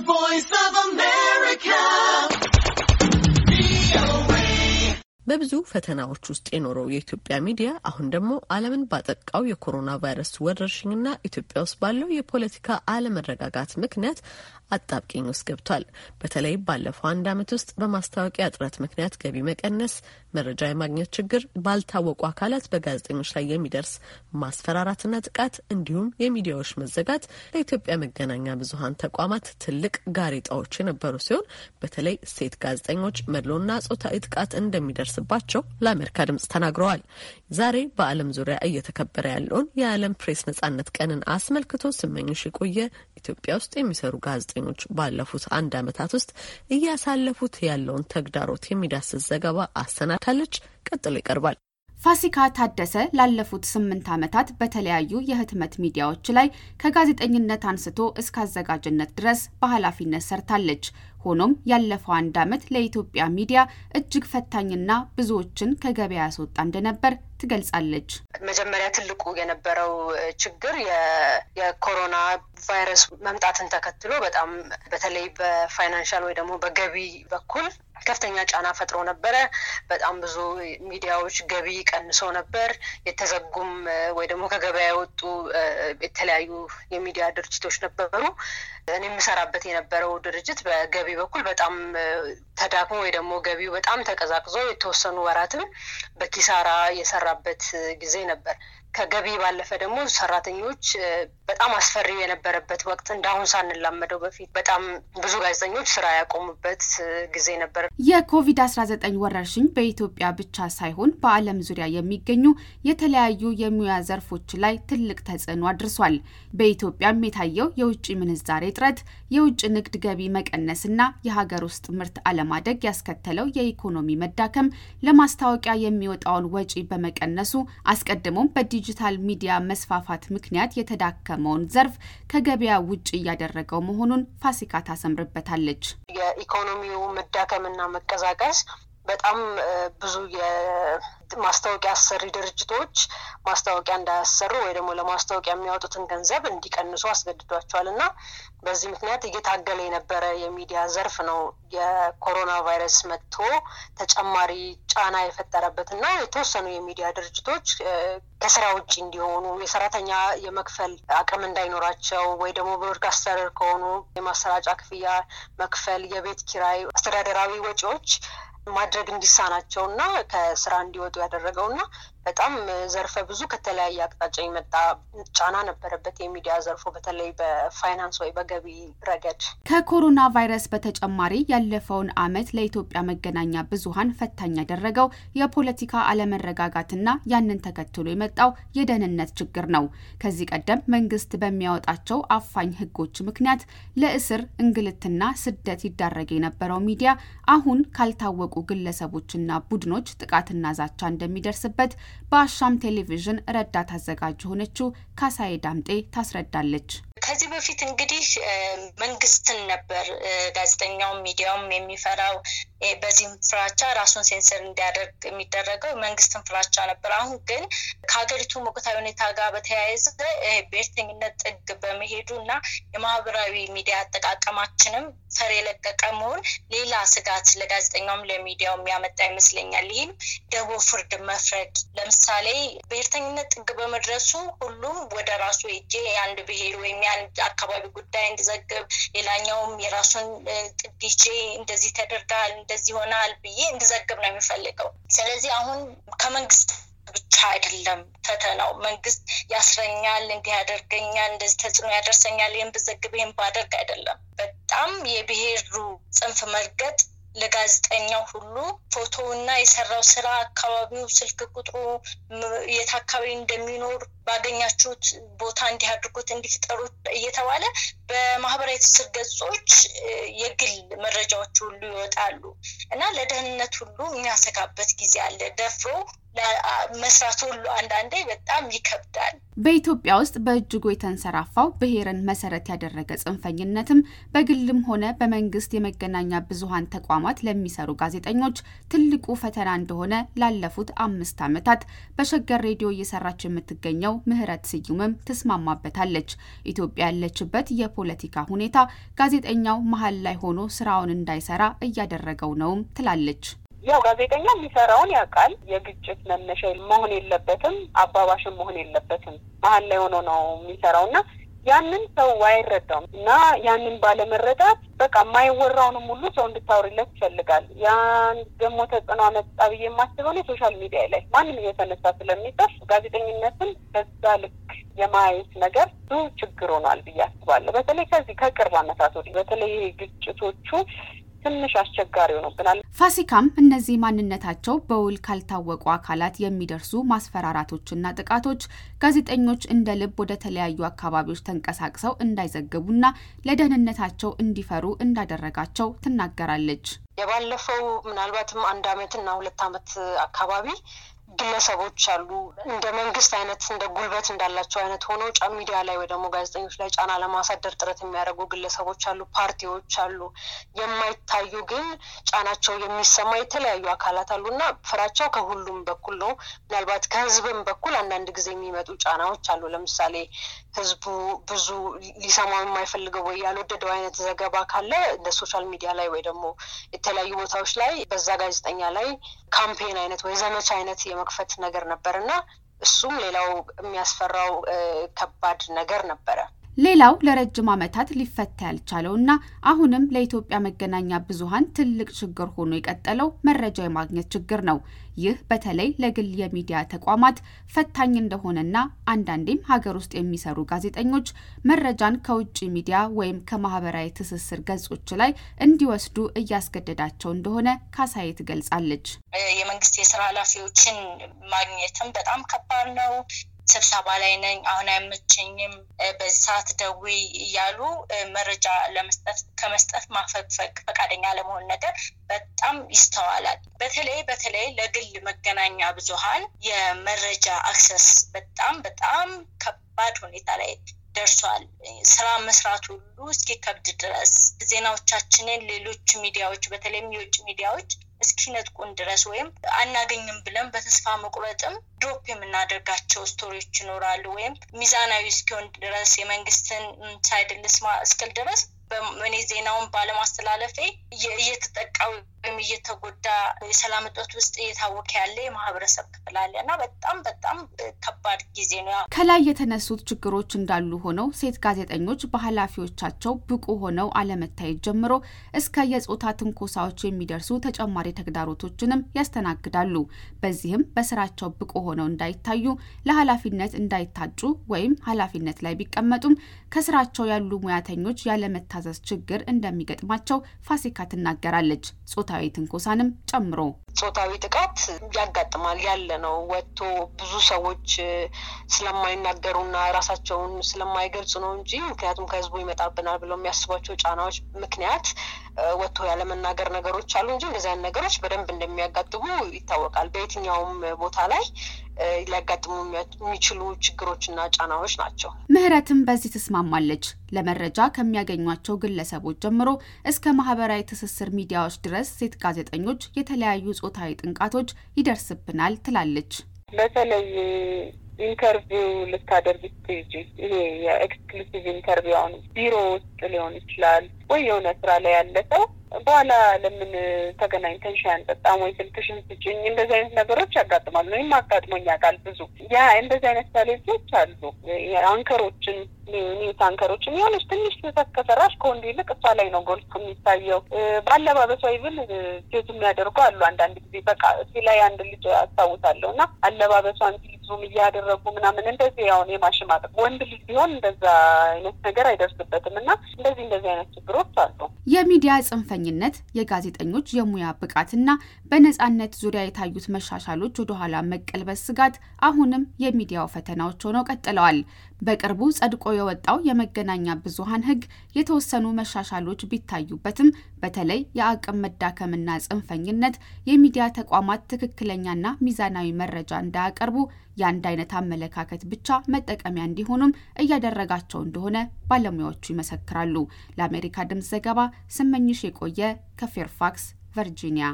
voice of America. በብዙ ፈተናዎች ውስጥ የኖረው የኢትዮጵያ ሚዲያ አሁን ደግሞ ዓለምን ባጠቃው የኮሮና ቫይረስ ወረርሽኝና ኢትዮጵያ ውስጥ ባለው የፖለቲካ አለመረጋጋት ምክንያት አጣብቂኝ ውስጥ ገብቷል። በተለይ ባለፈው አንድ ዓመት ውስጥ በማስታወቂያ እጥረት ምክንያት ገቢ መቀነስ፣ መረጃ የማግኘት ችግር፣ ባልታወቁ አካላት በጋዜጠኞች ላይ የሚደርስ ማስፈራራትና ጥቃት እንዲሁም የሚዲያዎች መዘጋት ለኢትዮጵያ መገናኛ ብዙኃን ተቋማት ትልቅ ጋሬጣዎች የነበሩ ሲሆን በተለይ ሴት ጋዜጠኞች መድሎና ጾታዊ ጥቃት እንደሚደርስባቸው ለአሜሪካ ድምጽ ተናግረዋል። ዛሬ በዓለም ዙሪያ እየተከበረ ያለውን የዓለም ፕሬስ ነጻነት ቀንን አስመልክቶ ስመኝሽ የቆየ ኢትዮጵያ ውስጥ የሚሰሩ ጋዜጠኞች ባለፉት አንድ ዓመታት ውስጥ እያሳለፉት ያለውን ተግዳሮት የሚዳስስ ዘገባ አሰናድታለች። ቀጥሎ ይቀርባል። ፋሲካ ታደሰ ላለፉት ስምንት ዓመታት በተለያዩ የህትመት ሚዲያዎች ላይ ከጋዜጠኝነት አንስቶ እስከ አዘጋጅነት ድረስ በኃላፊነት ሰርታለች። ሆኖም ያለፈው አንድ ዓመት ለኢትዮጵያ ሚዲያ እጅግ ፈታኝና ብዙዎችን ከገበያ ያስወጣ እንደነበር ትገልጻለች። መጀመሪያ ትልቁ የነበረው ችግር የኮሮና ቫይረስ መምጣትን ተከትሎ በጣም በተለይ በፋይናንሻል ወይ ደግሞ በገቢ በኩል ከፍተኛ ጫና ፈጥሮ ነበረ። በጣም ብዙ ሚዲያዎች ገቢ ቀንሶ ነበር። የተዘጉም ወይ ደግሞ ከገበያ የወጡ የተለያዩ የሚዲያ ድርጅቶች ነበሩ። እኔ የምሰራበት የነበረው ድርጅት በገቢ በኩል በጣም ተዳክሞ ወይ ደግሞ ገቢው በጣም ተቀዛቅዞ የተወሰኑ ወራትም በኪሳራ የሰራበት ጊዜ ነበር። ከገቢ ባለፈ ደግሞ ሰራተኞች በጣም አስፈሪው የነበረበት ወቅት እንዳሁን ሳንላመደው በፊት በጣም ብዙ ጋዜጠኞች ስራ ያቆሙበት ጊዜ ነበር። የኮቪድ አስራ ዘጠኝ ወረርሽኝ በኢትዮጵያ ብቻ ሳይሆን በዓለም ዙሪያ የሚገኙ የተለያዩ የሙያ ዘርፎች ላይ ትልቅ ተጽዕኖ አድርሷል። በኢትዮጵያም የታየው የውጭ ምንዛሬ እጥረት፣ የውጭ ንግድ ገቢ መቀነስና የሀገር ውስጥ ምርት አለማደግ ያስከተለው የኢኮኖሚ መዳከም ለማስታወቂያ የሚወጣውን ወጪ በመቀነሱ አስቀድሞም በዲጂታል ሚዲያ መስፋፋት ምክንያት የተዳከመውን ዘርፍ ከገበያ ውጭ እያደረገው መሆኑን ፋሲካ ታሰምርበታለች። የኢኮኖሚው መዳከምና መቀዛቀዝ በጣም ብዙ የማስታወቂያ አሰሪ ድርጅቶች ማስታወቂያ እንዳያሰሩ ወይ ደግሞ ለማስታወቂያ የሚያወጡትን ገንዘብ እንዲቀንሱ አስገድዷቸዋል። እና በዚህ ምክንያት እየታገለ የነበረ የሚዲያ ዘርፍ ነው የኮሮና ቫይረስ መጥቶ ተጨማሪ ጫና የፈጠረበት እና የተወሰኑ የሚዲያ ድርጅቶች ከስራ ውጭ እንዲሆኑ የሰራተኛ የመክፈል አቅም እንዳይኖራቸው ወይ ደግሞ ብሮድካስተር ከሆኑ የማሰራጫ ክፍያ መክፈል፣ የቤት ኪራይ፣ አስተዳደራዊ ወጪዎች ማድረግ እንዲሳናቸው እና ከስራ እንዲወጡ ያደረገው እና በጣም ዘርፈ ብዙ ከተለያየ አቅጣጫ የመጣ ጫና ነበረበት የሚዲያ ዘርፎ በተለይ በፋይናንስ ወይ በገቢ ረገድ። ከኮሮና ቫይረስ በተጨማሪ ያለፈውን ዓመት ለኢትዮጵያ መገናኛ ብዙኃን ፈታኝ ያደረገው የፖለቲካ አለመረጋጋትና ያንን ተከትሎ የመጣው የደህንነት ችግር ነው። ከዚህ ቀደም መንግስት በሚያወጣቸው አፋኝ ሕጎች ምክንያት ለእስር እንግልትና ስደት ይዳረግ የነበረው ሚዲያ አሁን ካልታወቁ ግለሰቦችና ቡድኖች ጥቃትና ዛቻ እንደሚደርስበት በአሻም ቴሌቪዥን ረዳት አዘጋጅ የሆነችው ካሳዬ ዳምጤ ታስረዳለች። ከዚህ በፊት እንግዲህ መንግስትን ነበር ጋዜጠኛውም ሚዲያውም የሚፈራው። በዚህም ፍራቻ ራሱን ሴንሰር እንዲያደርግ የሚደረገው መንግስትን ፍራቻ ነበር። አሁን ግን ከሀገሪቱ ወቅታዊ ሁኔታ ጋር በተያያዘ ብሔርተኝነት ጥግ በመሄዱ እና የማህበራዊ ሚዲያ አጠቃቀማችንም ፈር የለቀቀ መሆን ሌላ ስጋት ለጋዜጠኛውም ለሚዲያው የሚያመጣ ይመስለኛል። ይህም ደቦ ፍርድ መፍረድ፣ ለምሳሌ ብሔርተኝነት ጥግ በመድረሱ ሁሉም ወደ ራሱ ሄጄ የአንድ ብሔር ወይም የአንድ አካባቢ ጉዳይ እንድዘግብ ሌላኛውም የራሱን ይዤ እንደዚህ ተደርጋል እንደዚህ ሆናል ብዬ እንድዘግብ ነው የሚፈልገው። ስለዚህ አሁን ከመንግስት ብቻ አይደለም ፈተናው። መንግስት ያስረኛል፣ እንዲህ ያደርገኛል፣ እንደዚህ ተጽዕኖ ያደርሰኛል፣ ይህን ብዘግብ ይህን ባደርግ አይደለም። በጣም የብሔሩ ጽንፍ መርገጥ ለጋዜጠኛው ሁሉ ፎቶውና የሰራው ስራ፣ አካባቢው፣ ስልክ ቁጥሩ፣ የት አካባቢ እንደሚኖር ባገኛችሁት ቦታ እንዲህ አድርጉት እየተባለ በማህበራዊ ትስስር ገጾች የግል መረጃዎች ሁሉ ይወጣሉ እና ለደህንነት ሁሉ የሚያሰጋበት ጊዜ አለ። ደፍሮ መስራት ሁሉ አንዳንዴ በጣም ይከብዳል። በኢትዮጵያ ውስጥ በእጅጉ የተንሰራፋው ብሔርን መሰረት ያደረገ ጽንፈኝነትም በግልም ሆነ በመንግስት የመገናኛ ብዙኃን ተቋማት ለሚሰሩ ጋዜጠኞች ትልቁ ፈተና እንደሆነ ላለፉት አምስት ዓመታት በሸገር ሬዲዮ እየሰራች የምትገኘው የሆነው ምህረት ስዩምም ትስማማበታለች። ኢትዮጵያ ያለችበት የፖለቲካ ሁኔታ ጋዜጠኛው መሀል ላይ ሆኖ ስራውን እንዳይሰራ እያደረገው ነውም ትላለች። ያው ጋዜጠኛ የሚሰራውን ያውቃል። የግጭት መነሻ መሆን የለበትም፣ አባባሽም መሆን የለበትም። መሀል ላይ ሆኖ ነው የሚሰራው እና ያንን ሰው አይረዳውም እና ያንን ባለመረዳት በቃ የማይወራውንም ሁሉ ሰው እንድታወሪለት ይፈልጋል። ያን ደግሞ ተጽዕኖ አመጣ ብዬ የማስበው social media ላይ ማንም እየተነሳ ስለሚጽፍ ጋዜጠኝነትን በዛ ልክ የማየት ነገር ብዙ ችግር ሆኗል ብዬ አስባለሁ። በተለይ ከዚህ ከቅርብ ዓመታት ወዲህ በተለይ ግጭቶቹ ትንሽ አስቸጋሪ ሆኖብናል። ፋሲካም እነዚህ ማንነታቸው በውል ካልታወቁ አካላት የሚደርሱ ማስፈራራቶችና ጥቃቶች ጋዜጠኞች እንደ ልብ ወደ ተለያዩ አካባቢዎች ተንቀሳቅሰው እንዳይዘግቡና ለደህንነታቸው እንዲፈሩ እንዳደረጋቸው ትናገራለች። የባለፈው ምናልባትም አንድ አመትና ሁለት አመት አካባቢ ግለሰቦች አሉ እንደ መንግስት አይነት እንደ ጉልበት እንዳላቸው አይነት ሆነው ሚዲያ ላይ ወይ ደግሞ ጋዜጠኞች ላይ ጫና ለማሳደር ጥረት የሚያደርጉ ግለሰቦች አሉ፣ ፓርቲዎች አሉ፣ የማይታዩ ግን ጫናቸው የሚሰማ የተለያዩ አካላት አሉ እና ፍራቻው ከሁሉም በኩል ነው። ምናልባት ከህዝብም በኩል አንዳንድ ጊዜ የሚመጡ ጫናዎች አሉ። ለምሳሌ ህዝቡ ብዙ ሊሰማው የማይፈልገው ወይ ያልወደደው አይነት ዘገባ ካለ እንደ social media ላይ ወይ ደግሞ የተለያዩ ቦታዎች ላይ በዛ ጋዜጠኛ ላይ ካምፔን አይነት ወይ ዘመቻ አይነት የመክፈት ነገር ነበር እና እሱም ሌላው የሚያስፈራው ከባድ ነገር ነበረ። ሌላው ለረጅም ዓመታት ሊፈታ ያልቻለው እና አሁንም ለኢትዮጵያ መገናኛ ብዙኃን ትልቅ ችግር ሆኖ የቀጠለው መረጃ የማግኘት ችግር ነው። ይህ በተለይ ለግል የሚዲያ ተቋማት ፈታኝ እንደሆነና አንዳንዴም ሀገር ውስጥ የሚሰሩ ጋዜጠኞች መረጃን ከውጭ ሚዲያ ወይም ከማህበራዊ ትስስር ገጾች ላይ እንዲወስዱ እያስገደዳቸው እንደሆነ ካሳዬ ትገልጻለች። የመንግስት የስራ ኃላፊዎችን ማግኘትም በጣም ከባድ ነው። ስብሰባ ላይ ነኝ፣ አሁን አይመቸኝም፣ በዚህ ሰዓት ደውይ እያሉ መረጃ ለመስጠት ከመስጠት ማፈግፈግ ፈቃደኛ ለመሆን ነገር በጣም ይስተዋላል። በተለይ በተለይ ለግል መገናኛ ብዙኃን የመረጃ access በጣም በጣም ከባድ ሁኔታ ላይ ደርሷል። ስራ መስራት ሁሉ እስኪከብድ ድረስ ዜናዎቻችንን ሌሎች ሚዲያዎች በተለይም የውጭ ሚዲያዎች እስኪነጥቁን ድረስ ወይም አናገኝም ብለን በተስፋ መቁረጥም drop የምናደርጋቸው story ዎች ይኖራሉ። ወይም ሚዛናዊ እስኪሆን ድረስ የመንግስትን side ልስማ እስክል ድረስ እኔ ዜናውን ባለማስተላለፌ እየተጠቃ ወይም እየተጎዳ የሰላም እጦት ውስጥ እየታወቀ ያለ የማህበረሰብ ክፍል አለ እና በጣም በጣም ከባድ ጊዜ ነው። ከላይ የተነሱት ችግሮች እንዳሉ ሆነው ሴት ጋዜጠኞች በኃላፊዎቻቸው ብቁ ሆነው አለመታየት ጀምሮ እስከ የጾታ ትንኮሳዎች የሚደርሱ ተጨማሪ ተግዳሮቶችንም ያስተናግዳሉ። በዚህም በስራቸው ብቁ ሆነው እንዳይታዩ፣ ለኃላፊነት እንዳይታጩ ወይም ኃላፊነት ላይ ቢቀመጡም ከስራቸው ያሉ ሙያተኞች ያለመታዘዝ ችግር እንደሚገጥማቸው ፋሲካ ትናገራለች። ጾታዊ ትንኮሳንም ጨምሮ ጾታዊ ጥቃት ያጋጥማል ያለ ነው። ወጥቶ ብዙ ሰዎች ስለማይናገሩና ራሳቸውን ስለማይገልጹ ነው እንጂ ምክንያቱም ከህዝቡ ይመጣብናል ብለው የሚያስቧቸው ጫናዎች ምክንያት ወጥቶ ያለመናገር ነገሮች አሉ እንጂ አይነት ነገሮች በደንብ እንደሚያጋጥሙ ይታወቃል። በየትኛውም ቦታ ላይ ሊያጋጥሙ የሚችሉ ችግሮችና ጫናዎች ናቸው። ምህረትም በዚህ ትስማማለች። ለመረጃ ከሚያገኟቸው ግለሰቦች ጀምሮ እስከ ማህበራዊ ትስስር ሚዲያዎች ድረስ ሴት ጋዜጠኞች የተለያዩ ጾታዊ ጥቃቶች ይደርስብናል ትላለች። በተለይ interview ልታደርጊ ስትሄጂ ይሄ የ exclusive interview አሁን ቢሮ ውስጥ ሊሆን ይችላል ወይ የሆነ ስራ ላይ ያለ ሰው በኋላ ለምን ተገናኝተን ሻይ አንጠጣም ወይ ስልክሽን ስጭኝ፣ እንደዚህ አይነት ነገሮች ያጋጥማሉ። ወይም አጋጥሞኝ ያውቃል ብዙ ያ እንደዚህ አይነት challenge ኦች አሉ። anchor ኦችን news anchor ኦችን የሆነች ትንሽ ስህተት ከሰራሽ ከወንዱ ይልቅ እሷ ላይ ነው ጎልቶ የሚታየው። በአለባበሷ ይብል ሴቱ የሚያደርጉ አሉ። አንዳንድ ጊዜ በቃ ላይ አንድ ልጅ አስታውሳለሁ እና አለባበሷን zoom እያደረጉ ምናምን እንደዚህ አሁን የማሸማቀቅ ወንድ ልጅ ቢሆን እንደዛ አይነት ነገር አይደርስበትም እና እንደዚህ እንደዚህ አይነት ችግሮች አሉ። የሚዲያ ጽንፈኝነት፣ የጋዜጠኞች የሙያ ብቃትና በነጻነት ዙሪያ የታዩት መሻሻሎች ወደኋላ መቀልበስ ስጋት አሁንም የሚዲያው ፈተናዎች ሆነው ቀጥለዋል። በቅርቡ ጸድቆ የወጣው የመገናኛ ብዙኃን ሕግ የተወሰኑ መሻሻሎች ቢታዩበትም በተለይ የአቅም መዳከምና ጽንፈኝነት የሚዲያ ተቋማት ትክክለኛና ሚዛናዊ መረጃ እንዳያቀርቡ የአንድ አይነት አመለካከት ብቻ መጠቀሚያ እንዲሆኑም እያደረጋቸው እንደሆነ ባለሙያዎቹ ይመሰክራሉ። ለአሜሪካ ድምፅ ዘገባ ስመኝሽ የቆየ ከፌርፋክስ ቨርጂኒያ